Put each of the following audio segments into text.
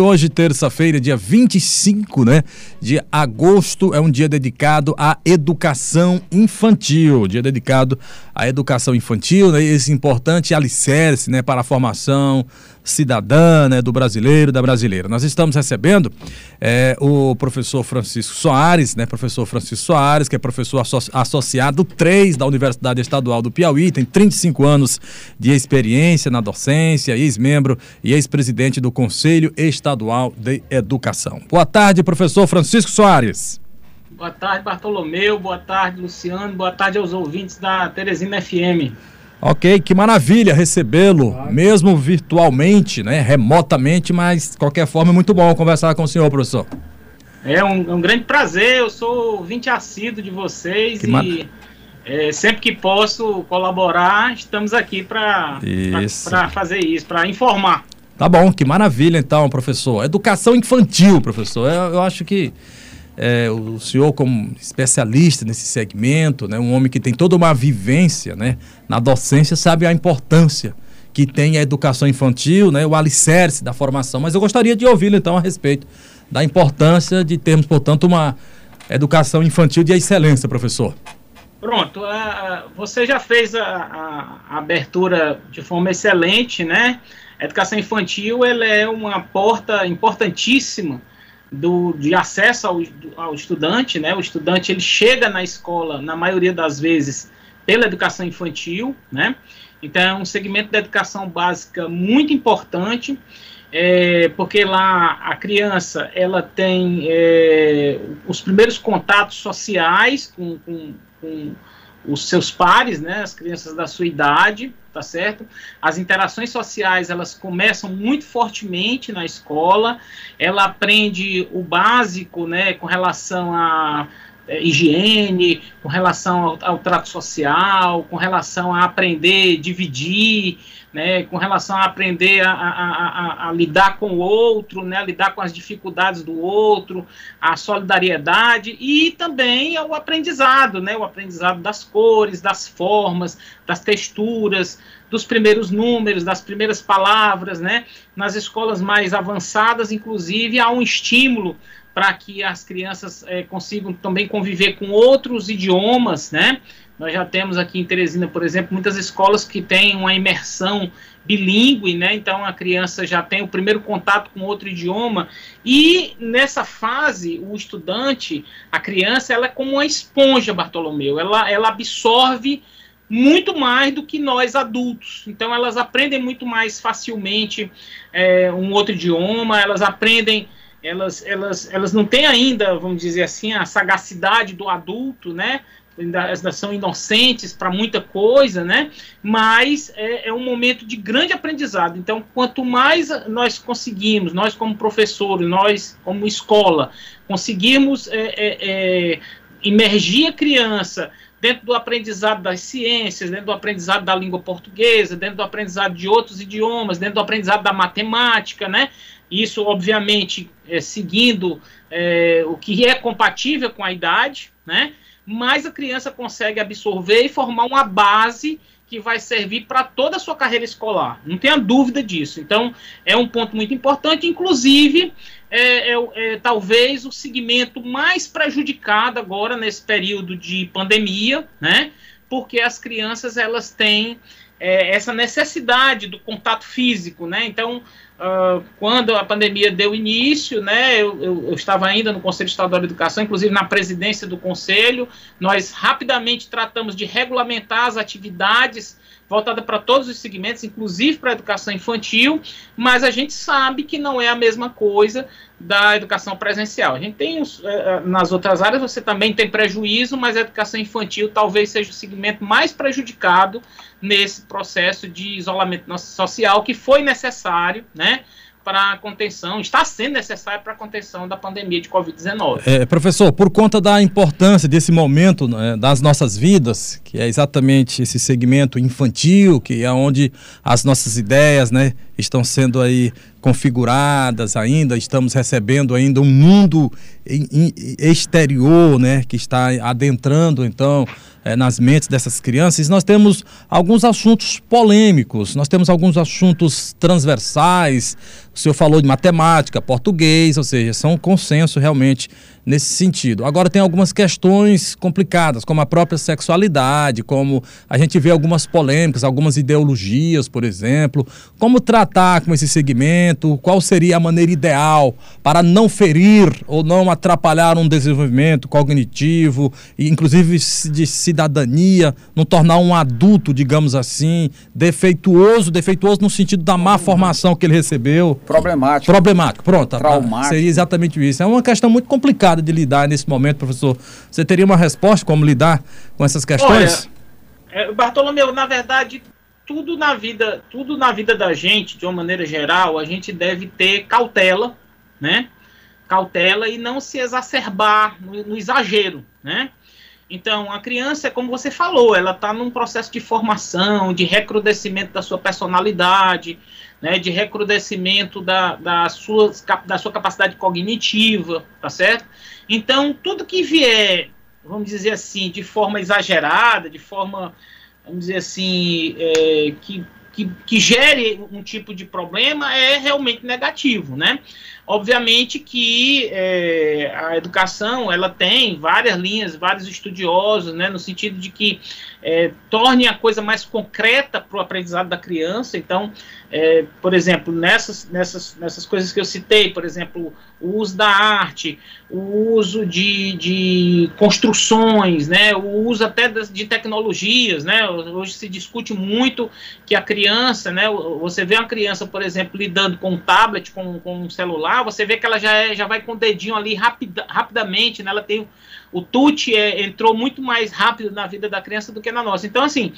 Hoje, terça-feira, dia 25 né, de agosto, é um dia dedicado à educação infantil. Dia dedicado à educação infantil, né, esse importante alicerce né, para a formação cidadã né, do brasileiro, da brasileira. Nós estamos recebendo é, o professor Francisco Soares, né, professor Francisco Soares, que é professor associado 3 da Universidade Estadual do Piauí, tem 35 anos de experiência na docência, ex-membro e ex-presidente do Conselho Estadual de Educação. Boa tarde, professor Francisco Soares. Boa tarde, Bartolomeu. Boa tarde, Luciano. Boa tarde aos ouvintes da Teresina FM. Ok, que maravilha recebê-lo, claro. mesmo virtualmente, né, remotamente, mas de qualquer forma é muito bom conversar com o senhor, professor. É um, um grande prazer, eu sou ouvinte assíduo de vocês que e é, sempre que posso colaborar, estamos aqui para fazer isso, para informar. Tá bom, que maravilha então, professor. Educação infantil, professor, eu, eu acho que é, o senhor como especialista nesse segmento, né, um homem que tem toda uma vivência né, na docência, sabe a importância que tem a educação infantil, né, o alicerce da formação. Mas eu gostaria de ouvi-lo então a respeito da importância de termos, portanto, uma educação infantil de excelência, professor. Pronto, você já fez a, a, a, abertura de forma excelente, né? A educação infantil ela é uma porta importantíssima do, de acesso ao, ao estudante, né? O estudante ele chega na escola, na maioria das vezes, pela educação infantil, né? Então é um segmento da educação básica muito importante, é, porque lá a criança ela tem é, os primeiros contatos sociais com, com, com os seus pares, né, as crianças da sua idade, tá certo? As interações sociais, elas começam muito fortemente na escola, ela aprende o básico, né, com relação a é, higiene, com relação ao, ao, trato social, com relação a aprender, dividir, né, com relação a aprender a, a, a, a, lidar com o outro, né, lidar com as dificuldades do outro, a solidariedade e também o aprendizado, né, o aprendizado das cores, das formas, das texturas, dos primeiros números, das primeiras palavras, né, nas escolas mais avançadas, inclusive, há um estímulo para que as crianças é, consigam também conviver com outros idiomas, né? Nós já temos aqui em Teresina, por exemplo, muitas escolas que têm uma imersão bilíngue, né? Então a criança já tem o primeiro contato com outro idioma e nessa fase o estudante, a criança, ela é como uma esponja, Bartolomeu. Ela, ela absorve muito mais do que nós adultos. Então elas aprendem muito mais facilmente é, um outro idioma, elas aprendem elas, elas, elas não têm ainda, vamos dizer assim, a sagacidade do adulto, né? Ainda, são inocentes para muita coisa, né? Mas é, é, um momento de grande aprendizado. Então, quanto mais nós conseguimos, nós como professores, nós como escola, conseguirmos é, é, é imergir a criança dentro do aprendizado das ciências, dentro do aprendizado da língua portuguesa, dentro do aprendizado de outros idiomas, dentro do aprendizado da matemática, né? Isso, obviamente, é, seguindo é, o que é compatível com a idade, né? Mas a criança consegue absorver e formar uma base que vai servir para toda a sua carreira escolar. Não tenha dúvida disso. Então, é um ponto muito importante. Inclusive, é, é, é, talvez o segmento mais prejudicado agora nesse período de pandemia, né? Porque as crianças elas têm é, essa necessidade do contato físico, né? Então, uh, quando a pandemia deu início, né, eu, eu, eu, estava ainda no Conselho Estadual de Educação, inclusive na presidência do Conselho, nós rapidamente tratamos de regulamentar as atividades voltada para todos os segmentos, inclusive para a educação infantil, mas a gente sabe que não é a mesma coisa da educação presencial. A gente tem, eh, eh, nas outras áreas, você também tem prejuízo, mas a educação infantil talvez seja o segmento mais prejudicado nesse processo de isolamento social que foi necessário, né? Para a contenção, está sendo necessário para a contenção da pandemia de Covid-19. É, professor, por conta da importância desse momento né, das nossas vidas, que é exatamente esse segmento infantil, que é onde as nossas ideias né, estão sendo aí configuradas ainda, estamos recebendo ainda um mundo exterior, né, que está adentrando então é, nas mentes dessas crianças. Nós temos alguns assuntos polêmicos, nós temos alguns assuntos transversais O senhor falou de matemática, português, ou seja, são consenso realmente nesse sentido. Agora tem algumas questões complicadas, como a própria sexualidade, como a gente vê algumas polêmicas, algumas ideologias, por exemplo. Como tratar com esse segmento? Qual seria a maneira ideal para não ferir ou não atrapalhar um desenvolvimento cognitivo, inclusive de cidadania, não tornar um adulto, digamos assim, defeituoso, defeituoso no sentido da má formação que ele recebeu? Problemático. Problemático, pronto. Traumático. Seria exatamente isso. É uma questão muito complicada de lidar nesse momento, professor? Você teria uma resposta como lidar com essas questões? Olha, é, Bartolomeu, na verdade, tudo na vida, tudo na vida da gente, de uma maneira geral, a gente deve ter cautela, né? Cautela e não se exacerbar no, no exagero, né? Então, a criança, como você falou, ela está num processo de formação, de recrudescimento da sua personalidade, né, de recrudescimento da, da, sua, da sua capacidade cognitiva, tá certo? Então, tudo que vier, vamos dizer assim, de forma exagerada, de forma, vamos dizer assim, é, que, que, que gere um tipo de problema, é realmente negativo, né? Obviamente que é, a educação ela tem várias linhas, vários estudiosos, né, no sentido de que é, torne a coisa mais concreta para o aprendizado da criança. Então, é, por exemplo, nessas, nessas, nessas coisas que eu citei, por exemplo, o uso da arte, o uso de, de construções, né, o uso até de tecnologias, né, hoje se discute muito que a criança, né, você vê uma criança, por exemplo, lidando com um tablet, com, com um celular, você vê que ela já, é, já vai com o dedinho ali rapida, rapidamente, né, ela tem o touch é, entrou muito mais rápido na vida da criança do que na nossa. Então, assim,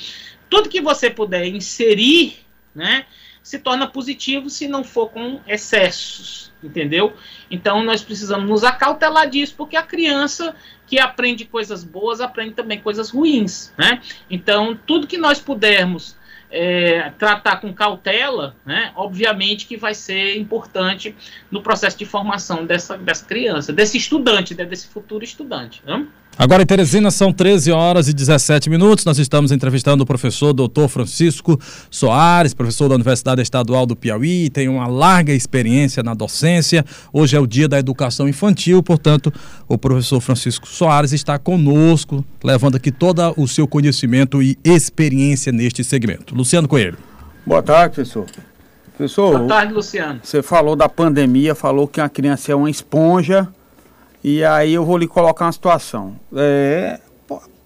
tudo que você puder inserir, né, se torna positivo se não for com excessos, entendeu? Então nós precisamos nos acautelar disso, porque a criança que aprende coisas boas aprende também coisas ruins, né? Então tudo que nós pudermos é, tratar com cautela, né, obviamente que vai ser importante no processo de formação dessa, dessa criança, desse estudante, né, desse futuro estudante. Né? Agora em Teresina são 13 horas e 17 minutos. Nós estamos entrevistando o professor Dr. Francisco Soares, professor da Universidade Estadual do Piauí, tem uma larga experiência na docência. Hoje é o dia da educação infantil, portanto, o professor Francisco Soares está conosco, levando aqui todo o seu conhecimento e experiência neste segmento. Luciano Coelho. Boa tarde, professor. Professor, Boa tarde, Luciano. Você falou da pandemia, falou que a criança é uma esponja e aí eu vou lhe colocar uma situação. É,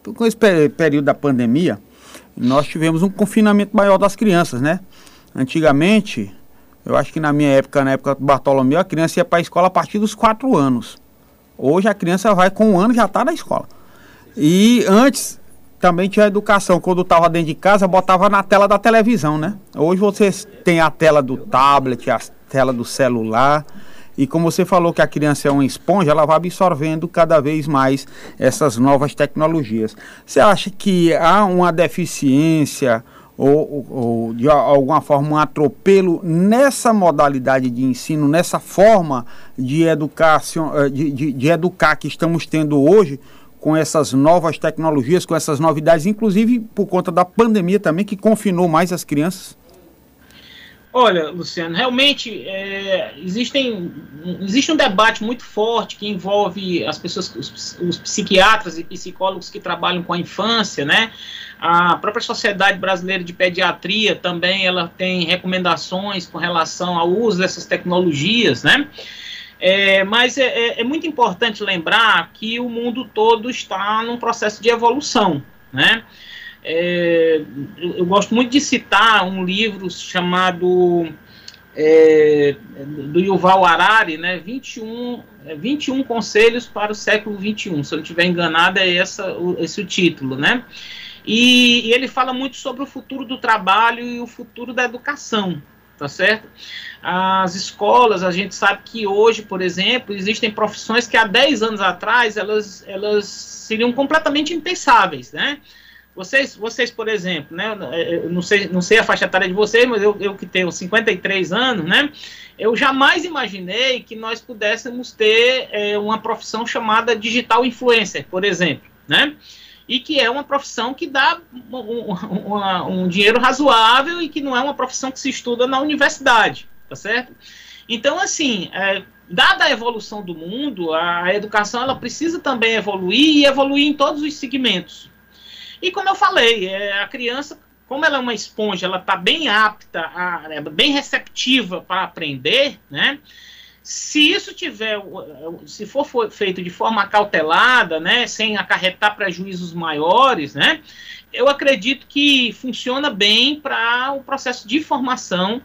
com esse período da pandemia, nós tivemos um confinamento maior das crianças, né? Antigamente, eu acho que na minha época, na época do Bartolomeu, a criança ia para a escola a partir dos quatro anos. Hoje a criança vai com um ano já está na escola. E antes também tinha educação. Quando estava dentro de casa, botava na tela da televisão, né? Hoje você tem a tela do tablet, a tela do celular. E como você falou que a criança é uma esponja, ela vai absorvendo cada vez mais essas novas tecnologias. Você acha que há uma deficiência ou, ou, de alguma forma um atropelo nessa modalidade de ensino, nessa forma de educação, eh, de, de, de educar que estamos tendo hoje? com essas novas tecnologias, com essas novidades, inclusive por conta da pandemia também, que confinou mais as crianças? Olha, Luciano, realmente é, existem, existe um debate muito forte que envolve as pessoas, os, os, psiquiatras e psicólogos que trabalham com a infância, né? A própria Sociedade Brasileira de Pediatria também ela tem recomendações com relação ao uso dessas tecnologias, né? É, mas é, é, é muito importante lembrar que o mundo todo está num processo de evolução, né? É, eu, eu, gosto muito de citar um livro chamado é, do Yuval Harari, né, 21, 21 é, Conselhos para o Século XXI, se eu não estiver enganado é essa, o, esse o título, né, e, e, ele fala muito sobre o futuro do trabalho e o futuro da educação, tá certo? As escolas, a gente sabe que hoje, por exemplo, existem profissões que há 10 anos atrás elas, elas seriam completamente impensáveis, né, vocês, vocês, por exemplo, né, eu não sei, não sei a faixa etária de vocês, mas eu, eu que tenho 53 anos, né, eu jamais imaginei que nós pudéssemos ter é, uma profissão chamada digital influencer, por exemplo, né, e que é uma profissão que dá um, um, um dinheiro razoável e que não é uma profissão que se estuda na universidade, tá certo? Então, assim, é, dada a evolução do mundo, a, a educação ela precisa também evoluir e evoluir em todos os segmentos. E como eu falei, é, a criança, como ela é uma esponja, ela está bem apta, a, é, bem receptiva para aprender, né? Se isso tiver, se for feito de forma cautelada, né, sem acarretar prejuízos maiores, né, eu acredito que funciona bem para o processo de formação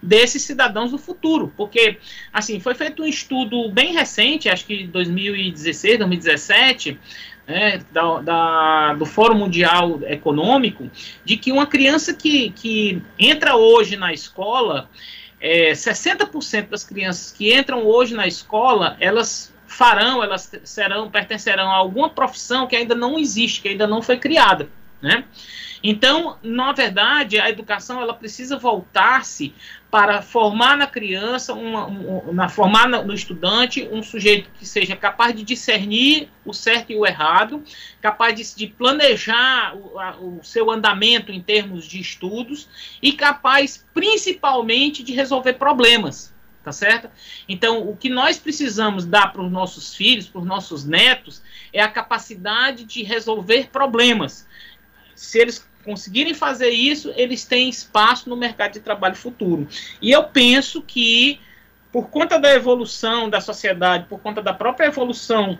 desses cidadãos do futuro, porque assim foi feito um estudo bem recente, acho que 2016, 2017, né, da, da, do Fórum Mundial Econômico, de que uma criança que, que entra hoje na escola é, 60% das crianças que entram hoje na escola, elas farão, elas serão, pertencerão a alguma profissão que ainda não existe, que ainda não foi criada, né? Então, na verdade, a educação ela precisa voltar-se para formar na criança, uma, um, na, formar no estudante um sujeito que seja capaz de discernir o certo e o errado, capaz de, de planejar o, a, o, seu andamento em termos de estudos e capaz, principalmente, de resolver problemas. Tá certo? Então, o que nós precisamos dar para os nossos filhos, para os nossos netos, é a capacidade de resolver problemas. Se eles conseguirem fazer isso, eles têm espaço no mercado de trabalho futuro. E eu penso que, por conta da evolução da sociedade, por conta da própria evolução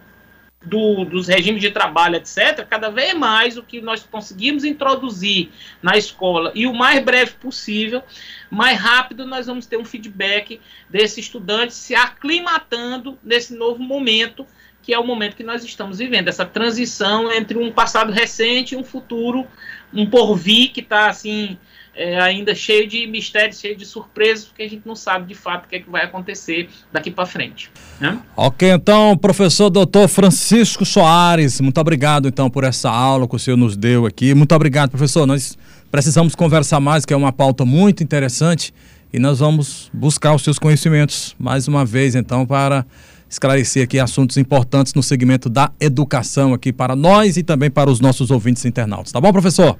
do, dos regimes de trabalho, etc., cada vez mais o que nós conseguimos introduzir na escola e o mais breve possível, mais rápido nós vamos ter um feedback desse estudante se aclimatando nesse novo momento que é o momento que nós estamos vivendo, essa transição entre um passado recente e um futuro, um porvir que está assim é, ainda cheio de mistérios, cheio de surpresas, porque a gente não sabe de fato o que, é que vai acontecer daqui para frente. Né? Ok, então, professor doutor Francisco Soares, muito obrigado então por essa aula que o senhor nos deu aqui. Muito obrigado, professor. Nós precisamos conversar mais, que é uma pauta muito interessante, e nós vamos buscar os seus conhecimentos mais uma vez, então, para esclarecer aqui assuntos importantes no segmento da educação aqui para nós e também para os nossos ouvintes internautas. Tá bom, professor?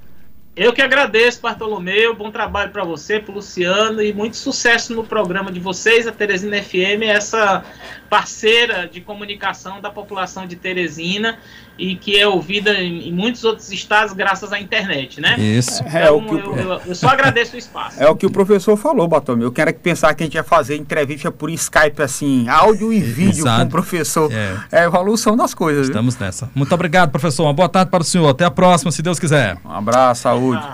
Eu que agradeço, Bartolomeu. Bom trabalho para você, para Luciano e muito sucesso no programa de vocês, a Teresina FM, essa parceira de comunicação da população de Teresina e que é ouvida em, em muitos outros estados graças à internet, né? Isso. Então, é o que eu, eu, eu, só agradeço o espaço. É o que o professor falou, Bartolomeu. Eu quero que pensar que a gente ia fazer entrevista por Skype, assim, áudio e vídeo Exato. com o professor. É. é a evolução das coisas. Estamos viu? nessa. Muito obrigado, professor. Uma boa tarde para o senhor. Até a próxima, se Deus quiser. Um abraço, saúde.